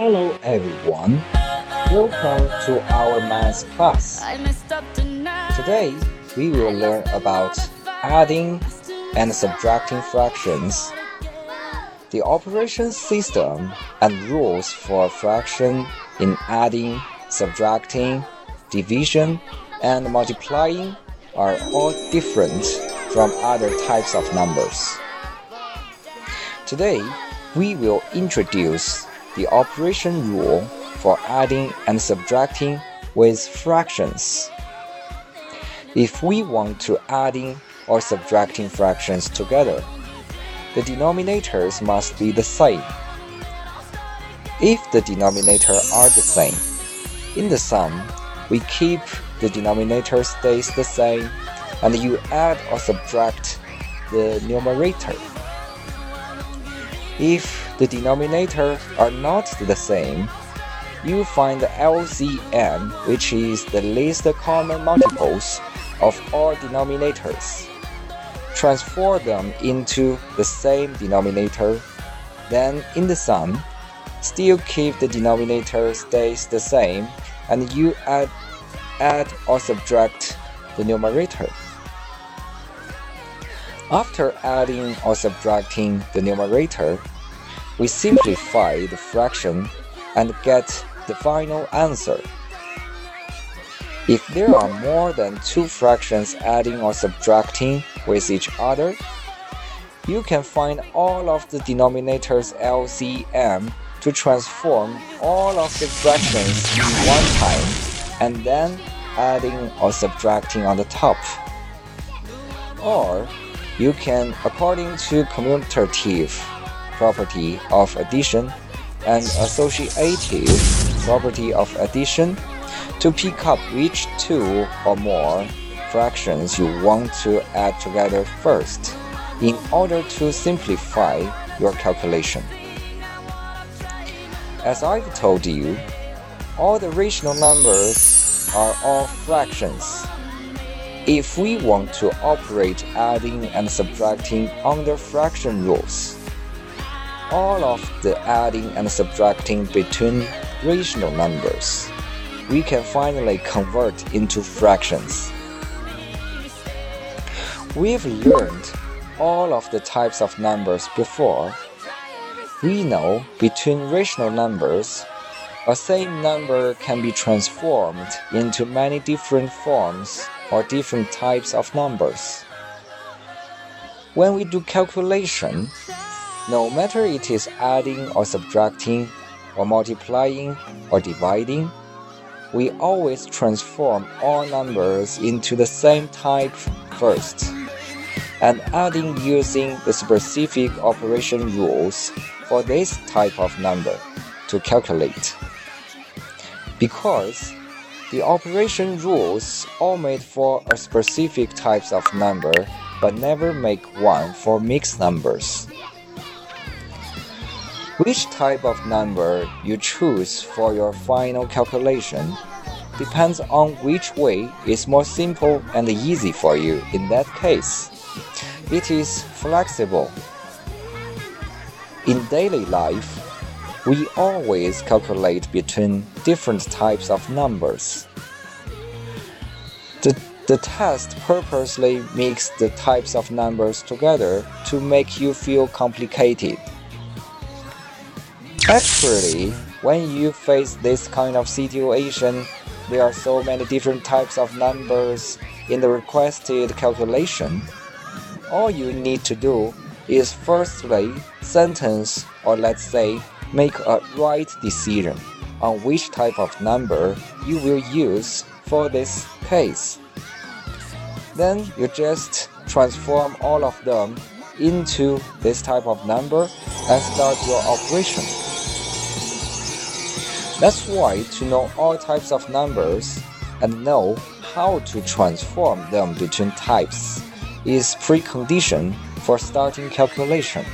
Hello everyone. Welcome to our math class. Today we will learn about adding and subtracting fractions. The operation system and rules for fraction in adding, subtracting, division, and multiplying are all different from other types of numbers. Today, we will introduce the operation rule for adding and subtracting with fractions. If we want to adding or subtracting fractions together, the denominators must be the same. If the denominators are the same, in the sum, we keep the denominator stays the same and you add or subtract the numerator. If the denominator are not the same, you find the LCM, which is the least common multiples of all denominators. Transform them into the same denominator, then in the sum, still keep the denominator stays the same, and you add, add or subtract the numerator. After adding or subtracting the numerator, we simplify the fraction and get the final answer. If there are more than two fractions adding or subtracting with each other, you can find all of the denominators LCM to transform all of the fractions one time and then adding or subtracting on the top. Or you can, according to commutative property of addition and associative property of addition, to pick up which two or more fractions you want to add together first in order to simplify your calculation. As I've told you, all the rational numbers are all fractions. If we want to operate adding and subtracting under fraction rules, all of the adding and subtracting between rational numbers, we can finally convert into fractions. We've learned all of the types of numbers before. We know between rational numbers, a same number can be transformed into many different forms or different types of numbers. When we do calculation, no matter it is adding or subtracting or multiplying or dividing, we always transform all numbers into the same type first, and adding using the specific operation rules for this type of number to calculate. Because the operation rules all made for a specific types of number but never make one for mixed numbers. Which type of number you choose for your final calculation depends on which way is more simple and easy for you in that case. It is flexible. In daily life, we always calculate between different types of numbers. The, the test purposely mixes the types of numbers together to make you feel complicated. Actually, when you face this kind of situation, there are so many different types of numbers in the requested calculation. All you need to do is firstly sentence or let's say make a right decision on which type of number you will use for this case. Then you just transform all of them into this type of number and start your operation. That's why to know all types of numbers and know how to transform them between types is precondition for starting calculation.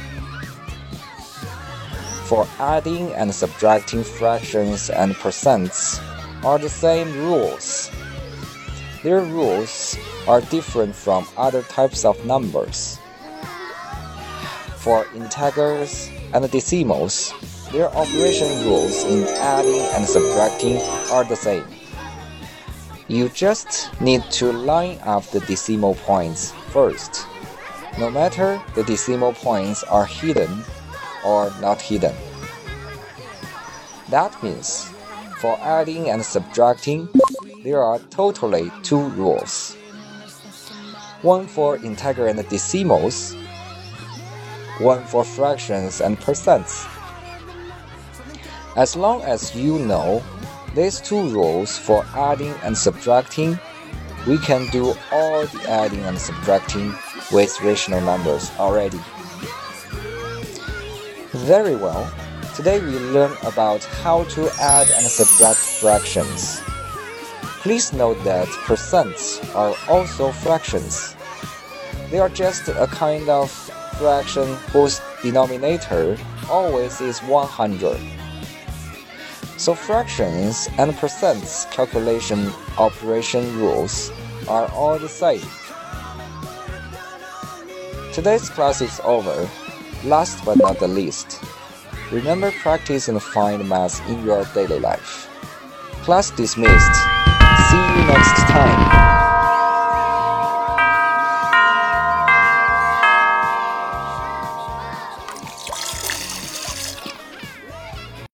For adding and subtracting fractions and percents are the same rules. Their rules are different from other types of numbers. For integers and decimals, their operation rules in adding and subtracting are the same. You just need to line up the decimal points first, no matter the decimal points are hidden or not hidden. That means for adding and subtracting, there are totally two rules. One for integer and decimals, one for fractions and percents. As long as you know these two rules for adding and subtracting, we can do all the adding and subtracting with rational numbers already. Very well. Today we learn about how to add and subtract fractions. Please note that percents are also fractions. They are just a kind of fraction whose denominator always is 100. So fractions and percents calculation operation rules are all the same. Today's class is over. Last but not the least, remember practice and find math in your daily life. Class dismissed. See you next time.